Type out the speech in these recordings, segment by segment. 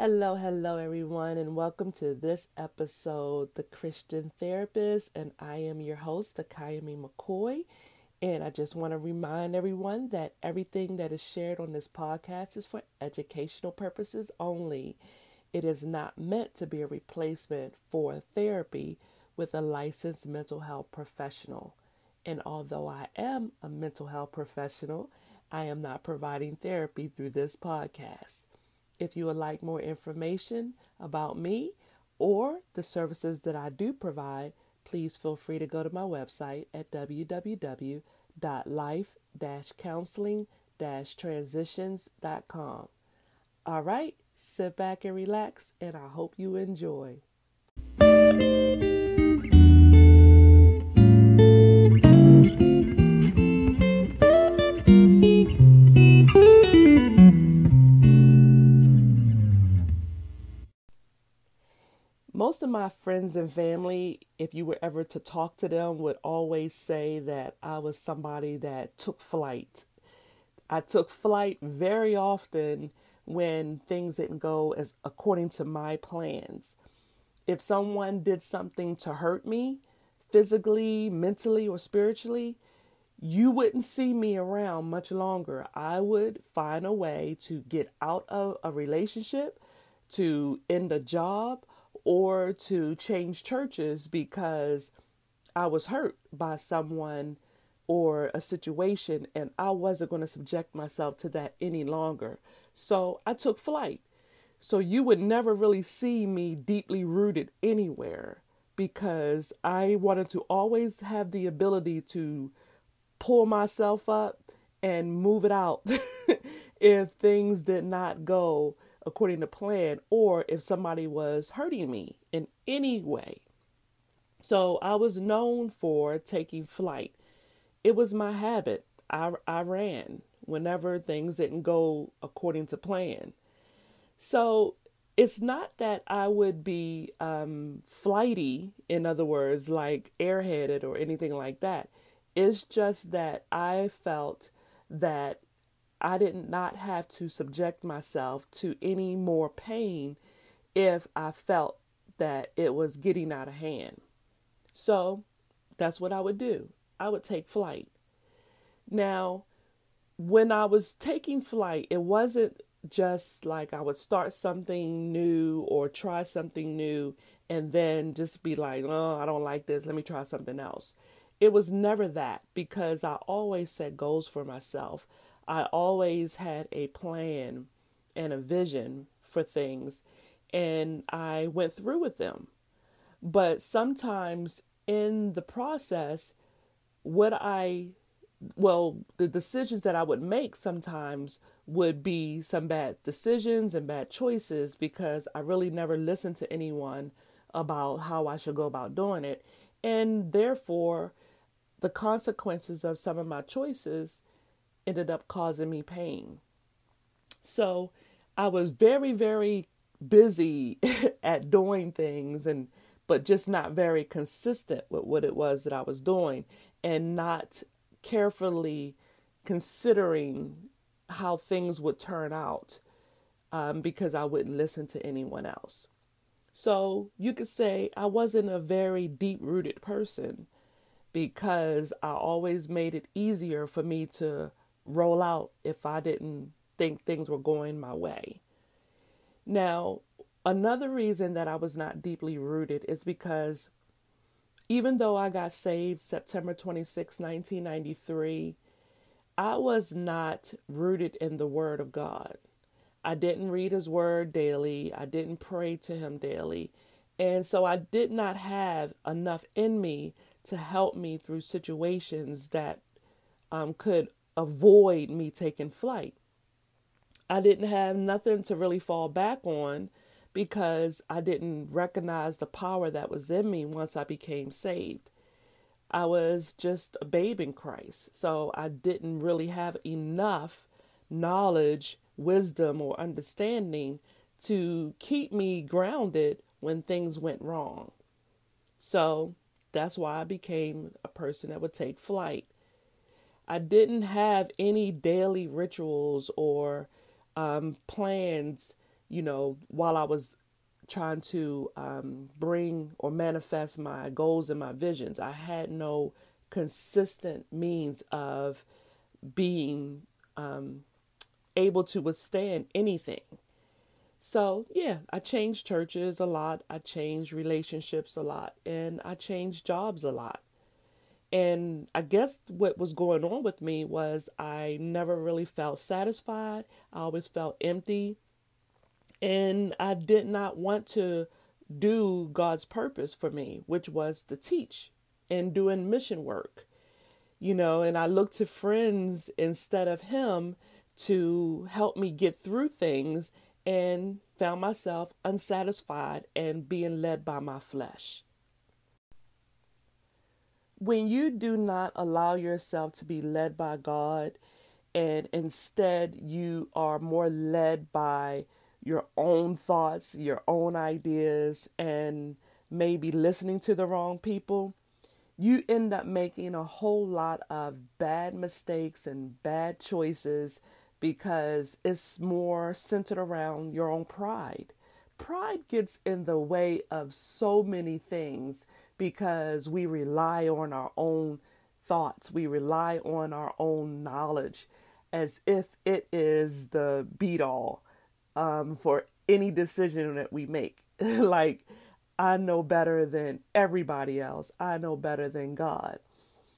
Hello, hello, everyone, and welcome to this episode, The Christian Therapist. And I am your host, Akayemi McCoy. And I just want to remind everyone that everything that is shared on this podcast is for educational purposes only. It is not meant to be a replacement for therapy with a licensed mental health professional. And although I am a mental health professional, I am not providing therapy through this podcast. If you would like more information about me or the services that I do provide, please feel free to go to my website at www.life-counseling-transitions.com. All right, sit back and relax, and I hope you enjoy. My friends and family, if you were ever to talk to them, would always say that I was somebody that took flight. I took flight very often when things didn't go as according to my plans. If someone did something to hurt me, physically, mentally, or spiritually, you wouldn't see me around much longer. I would find a way to get out of a relationship, to end a job, or to change churches because I was hurt by someone or a situation and I wasn't going to subject myself to that any longer. So I took flight. So you would never really see me deeply rooted anywhere because I wanted to always have the ability to pull myself up and move it out if things did not go according to plan or if somebody was hurting me in any way. So I was known for taking flight. It was my habit. I, I ran whenever things didn't go according to plan. So it's not that I would be um, flighty, in other words, like airheaded or anything like that. It's just that I felt that I did not have to subject myself to any more pain if I felt that it was getting out of hand. So that's what I would do. I would take flight. Now, when I was taking flight, it wasn't just like I would start something new or try something new and then just be like, oh, I don't like this. Let me try something else. It was never that because I always set goals for myself. I always had a plan and a vision for things, and I went through with them. But sometimes in the process, what I, well, the decisions that I would make sometimes would be some bad decisions and bad choices because I really never listened to anyone about how I should go about doing it. And therefore, the consequences of some of my choices ended up causing me pain. So I was very, very busy at doing things and but just not very consistent with what it was that I was doing and not carefully considering how things would turn out um, because I wouldn't listen to anyone else. So you could say I wasn't a very deep rooted person because I always made it easier for me to roll out if I didn't think things were going my way. Now, another reason that I was not deeply rooted is because even though I got saved September 26, 1993, I was not rooted in the Word of God. I didn't read His Word daily, I didn't pray to Him daily. And so I did not have enough in me to help me through situations that um, could avoid me taking flight. I didn't have nothing to really fall back on because I didn't recognize the power that was in me once I became saved. I was just a babe in Christ, so I didn't really have enough knowledge, wisdom, or understanding to keep me grounded when things went wrong. So that's why I became a person that would take flight. I didn't have any daily rituals or um, plans you know, while I was trying to um, bring or manifest my goals and my visions. I had no consistent means of being um, able to withstand anything. So, yeah, I changed churches a lot. I changed relationships a lot. And I changed jobs a lot. And I guess what was going on with me was I never really felt satisfied. I always felt empty. And I did not want to do God's purpose for me, which was to teach and doing mission work. You know, and I looked to friends instead of Him to help me get through things and found myself unsatisfied and being led by my flesh. When you do not allow yourself to be led by God and instead you are more led by your own thoughts, your own ideas, and maybe listening to the wrong people, you end up making a whole lot of bad mistakes and bad choices because it's more centered around your own pride. Pride gets in the way of so many things because we rely on our own thoughts, we rely on our own knowledge as if it is the beat all um, for any decision that we make. like, I know better than everybody else, I know better than God.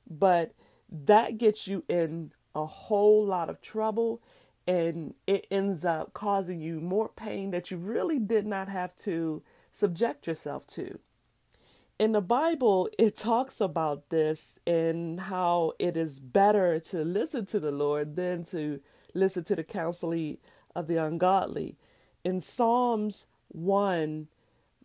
But that gets you in a whole lot of trouble and it ends up causing you more pain that you really did not have to subject yourself to. In the Bible, it talks about this and how it is better to listen to the Lord than to listen to the counsel of the ungodly. In Psalms 1,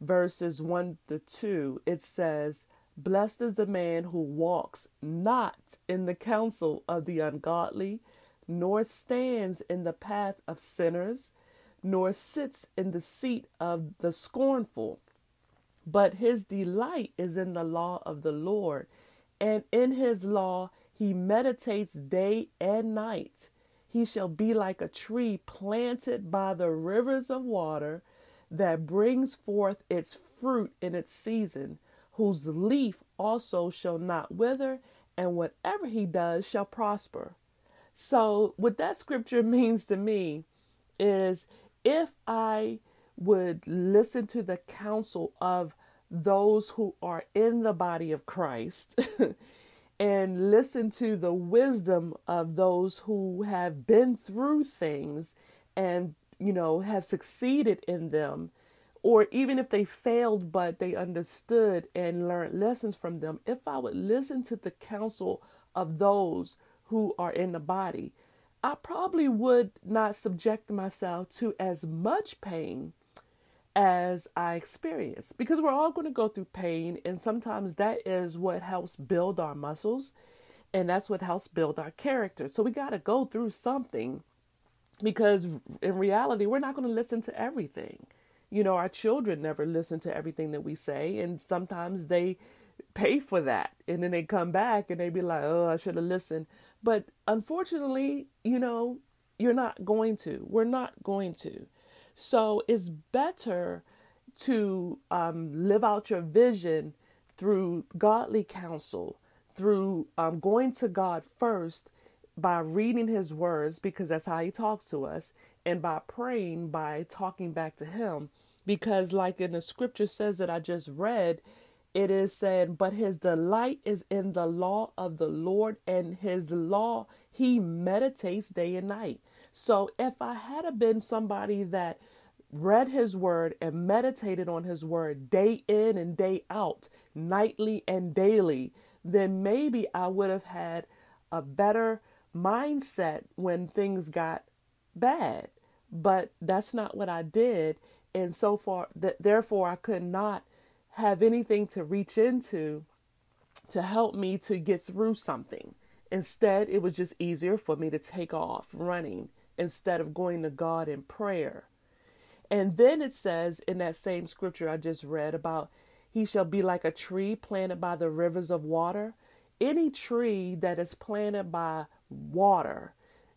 verses 1 to 2, it says, Blessed is the man who walks not in the counsel of the ungodly, nor stands in the path of sinners, nor sits in the seat of the scornful. But his delight is in the law of the Lord, and in his law he meditates day and night. He shall be like a tree planted by the rivers of water that brings forth its fruit in its season, whose leaf also shall not wither, and whatever he does shall prosper. So, what that scripture means to me is if I would listen to the counsel of those who are in the body of Christ and listen to the wisdom of those who have been through things and you know have succeeded in them or even if they failed but they understood and learned lessons from them. If i would listen to the counsel of those who are in the body i probably would not subject myself to as much pain as I experience because we're all going to go through pain, and sometimes that is what helps build our muscles and that's what helps build our character. So we got to go through something because in reality, we're not going to listen to everything. You know, our children never listen to everything that we say, and sometimes they pay for that and then they come back and they be like, oh, I should have listened. But unfortunately, you know, you're not going to. We're not going to. So it's better to um, live out your vision through godly counsel, through um, going to God first by reading His words, because that's how He talks to us, and by praying, by talking back to Him. Because, like in the scripture says that I just read, it is said, But His delight is in the law of the Lord, and His law He meditates day and night. So if I had been somebody that read his word and meditated on his word day in and day out, nightly and daily, then maybe I would have had a better mindset when things got bad. But that's not what I did. And so far, th- therefore, I could not have anything to reach into to help me to get through something. Instead, it was just easier for me to take off running instead of going to God in prayer. And then it says in that same scripture I just read about he shall be like a tree planted by the rivers of water. Any tree that is planted by water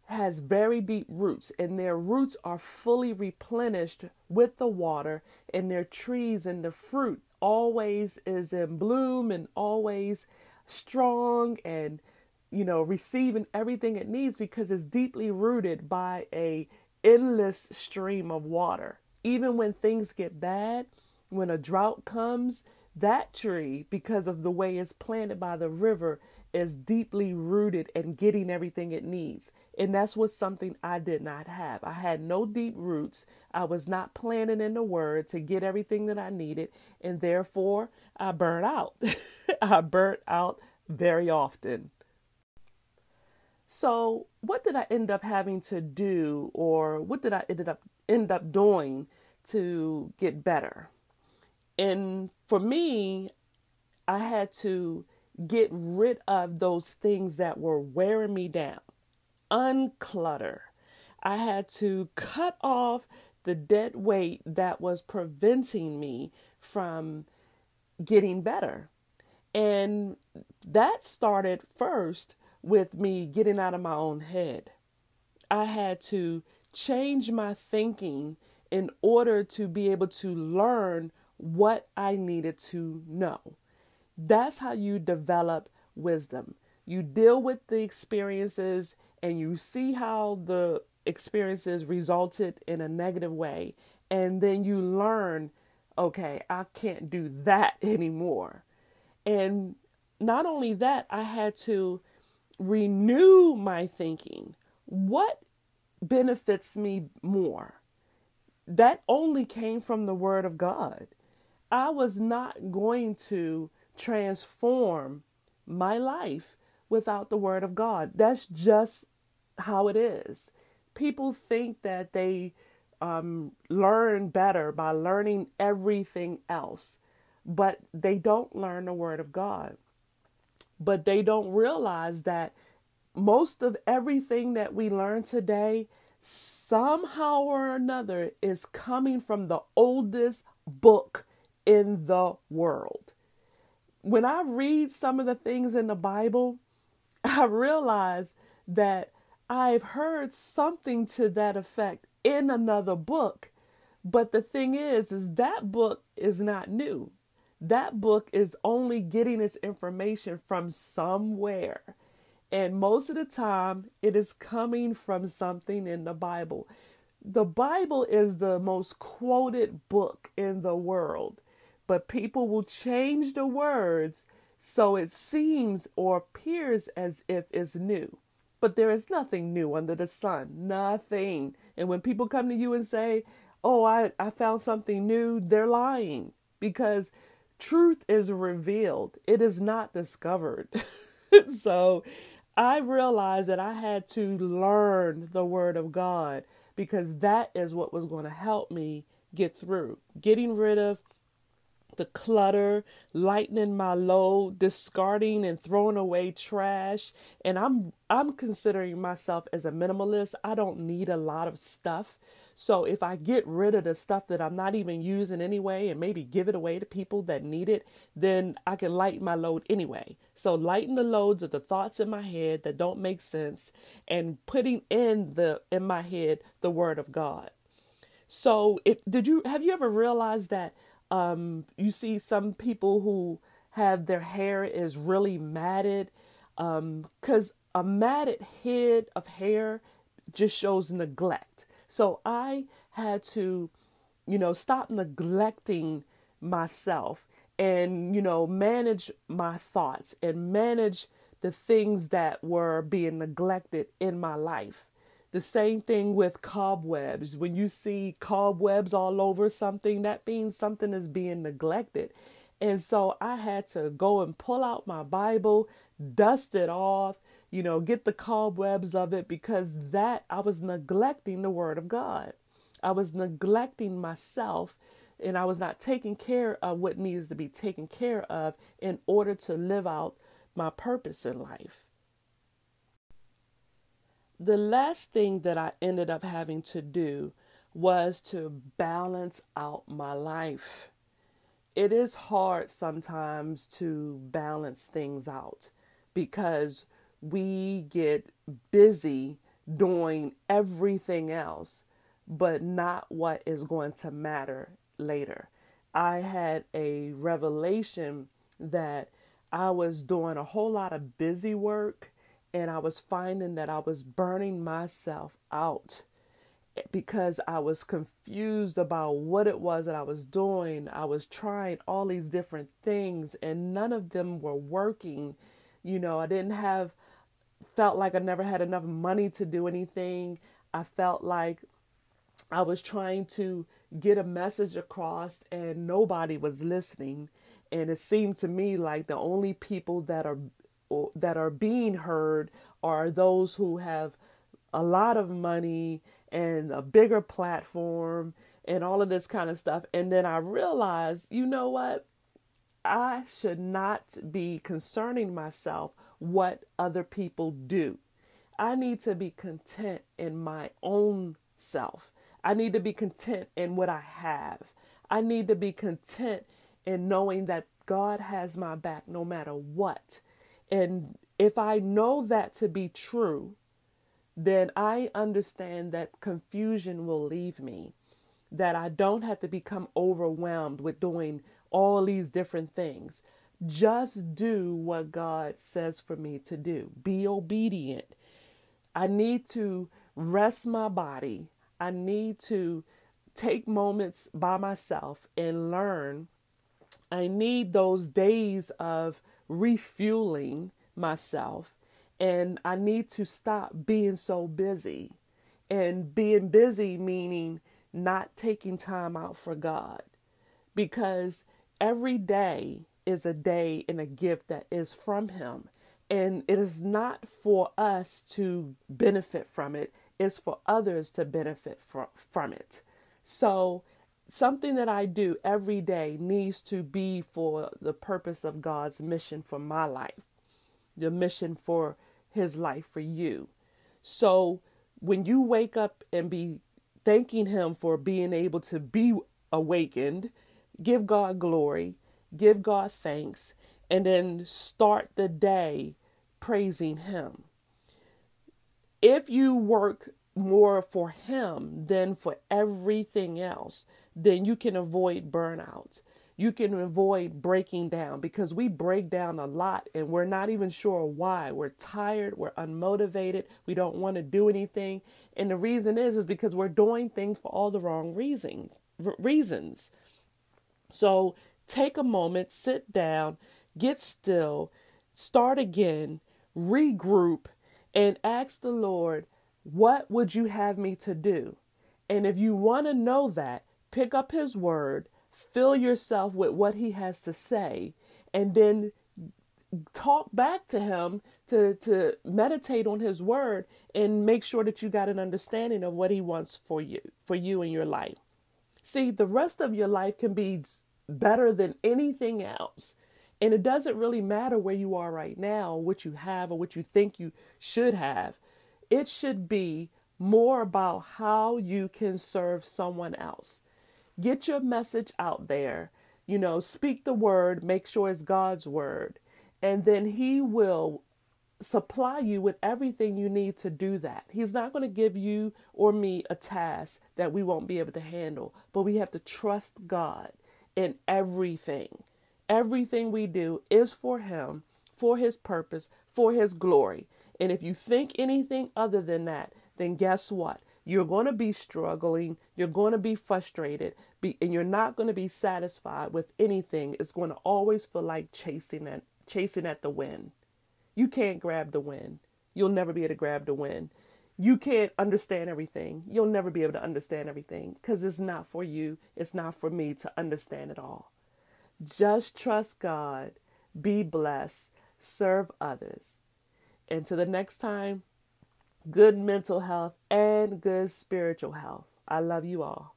has very deep roots and their roots are fully replenished with the water and their trees and the fruit always is in bloom and always strong and you know receiving everything it needs because it's deeply rooted by a endless stream of water even when things get bad when a drought comes that tree because of the way it's planted by the river is deeply rooted and getting everything it needs. And that's what something I did not have. I had no deep roots. I was not planted in the word to get everything that I needed. And therefore, I burnt out. I burnt out very often. So, what did I end up having to do, or what did I ended up end up doing to get better? And for me, I had to get rid of those things that were wearing me down, unclutter. I had to cut off the dead weight that was preventing me from getting better. And that started first with me getting out of my own head. I had to change my thinking in order to be able to learn what I needed to know. That's how you develop wisdom. You deal with the experiences and you see how the experiences resulted in a negative way. And then you learn, okay, I can't do that anymore. And not only that, I had to renew my thinking. What benefits me more? That only came from the Word of God. I was not going to transform my life without the Word of God. That's just how it is. People think that they um, learn better by learning everything else, but they don't learn the Word of God. But they don't realize that most of everything that we learn today, somehow or another, is coming from the oldest book in the world when I read some of the things in the Bible, I realize that I've heard something to that effect in another book. But the thing is, is that book is not new. That book is only getting its information from somewhere. And most of the time, it is coming from something in the Bible. The Bible is the most quoted book in the world but people will change the words so it seems or appears as if it's new. But there is nothing new under the sun, nothing. And when people come to you and say, Oh, I, I found something new, they're lying because truth is revealed, it is not discovered. so I realized that I had to learn the Word of God because that is what was going to help me get through. Getting rid of the clutter, lightening my load, discarding and throwing away trash. And I'm I'm considering myself as a minimalist. I don't need a lot of stuff. So if I get rid of the stuff that I'm not even using anyway and maybe give it away to people that need it, then I can lighten my load anyway. So lighten the loads of the thoughts in my head that don't make sense and putting in the in my head the word of God. So if did you have you ever realized that um, you see some people who have their hair is really matted because um, a matted head of hair just shows neglect. So I had to, you know, stop neglecting myself and, you know, manage my thoughts and manage the things that were being neglected in my life. The same thing with cobwebs. When you see cobwebs all over something, that means something is being neglected. And so I had to go and pull out my Bible, dust it off, you know, get the cobwebs of it because that I was neglecting the Word of God. I was neglecting myself and I was not taking care of what needs to be taken care of in order to live out my purpose in life the last thing that I ended up having to do was to balance out my life. It is hard sometimes to balance things out because we get busy doing everything else, but not what is going to matter later. I had a revelation that I was doing a whole lot of busy work and I was finding that I was burning myself out because I was confused about what it was that I was doing. I was trying all these different things and none of them were working. You know, I didn't have, felt like I never had enough money to do anything. I felt like I was trying to get a message across and nobody was listening. And it seemed to me like the only people that are that are being heard are those who have a lot of money and a bigger platform and all of this kind of stuff. And then I realized, you know what? I should not be concerning myself what other people do. I need to be content in my own self. I need to be content in what I have. I need to be content in knowing that God has my back no matter what. And if I know that to be true, then I understand that confusion will leave me, that I don't have to become overwhelmed with doing all these different things. Just do what God says for me to do. Be obedient. I need to rest my body. I need to take moments by myself and learn. I need those days of refueling myself and I need to stop being so busy. And being busy meaning not taking time out for God. Because every day is a day and a gift that is from Him. And it is not for us to benefit from it, it's for others to benefit from, from it. So, something that I do every day needs to be for the purpose of God's mission for my life, the mission for his life for you. So when you wake up and be thanking him for being able to be awakened, give God glory, give God thanks, and then start the day praising him. If you work more for him than for everything else, then you can avoid burnout you can avoid breaking down because we break down a lot and we're not even sure why. We're tired, we're unmotivated, we don't want to do anything. And the reason is is because we're doing things for all the wrong reasons. reasons. So take a moment, sit down, get still, start again, regroup and ask the Lord, what would you have me to do? And if you want to know that, pick up his word fill yourself with what he has to say and then talk back to him to to meditate on his word and make sure that you got an understanding of what he wants for you for you in your life see the rest of your life can be better than anything else and it doesn't really matter where you are right now what you have or what you think you should have it should be more about how you can serve someone else Get your message out there. You know, speak the word, make sure it's God's word. And then He will supply you with everything you need to do that. He's not going to give you or me a task that we won't be able to handle, but we have to trust God in everything. Everything we do is for Him, for His purpose, for His glory. And if you think anything other than that, then guess what? You're going to be struggling. You're going to be frustrated. Be, and you're not going to be satisfied with anything. It's going to always feel like chasing at, chasing at the wind. You can't grab the win. You'll never be able to grab the win. You can't understand everything. You'll never be able to understand everything because it's not for you. It's not for me to understand it all. Just trust God, be blessed, serve others. And to the next time, good mental health, and good spiritual health. I love you all.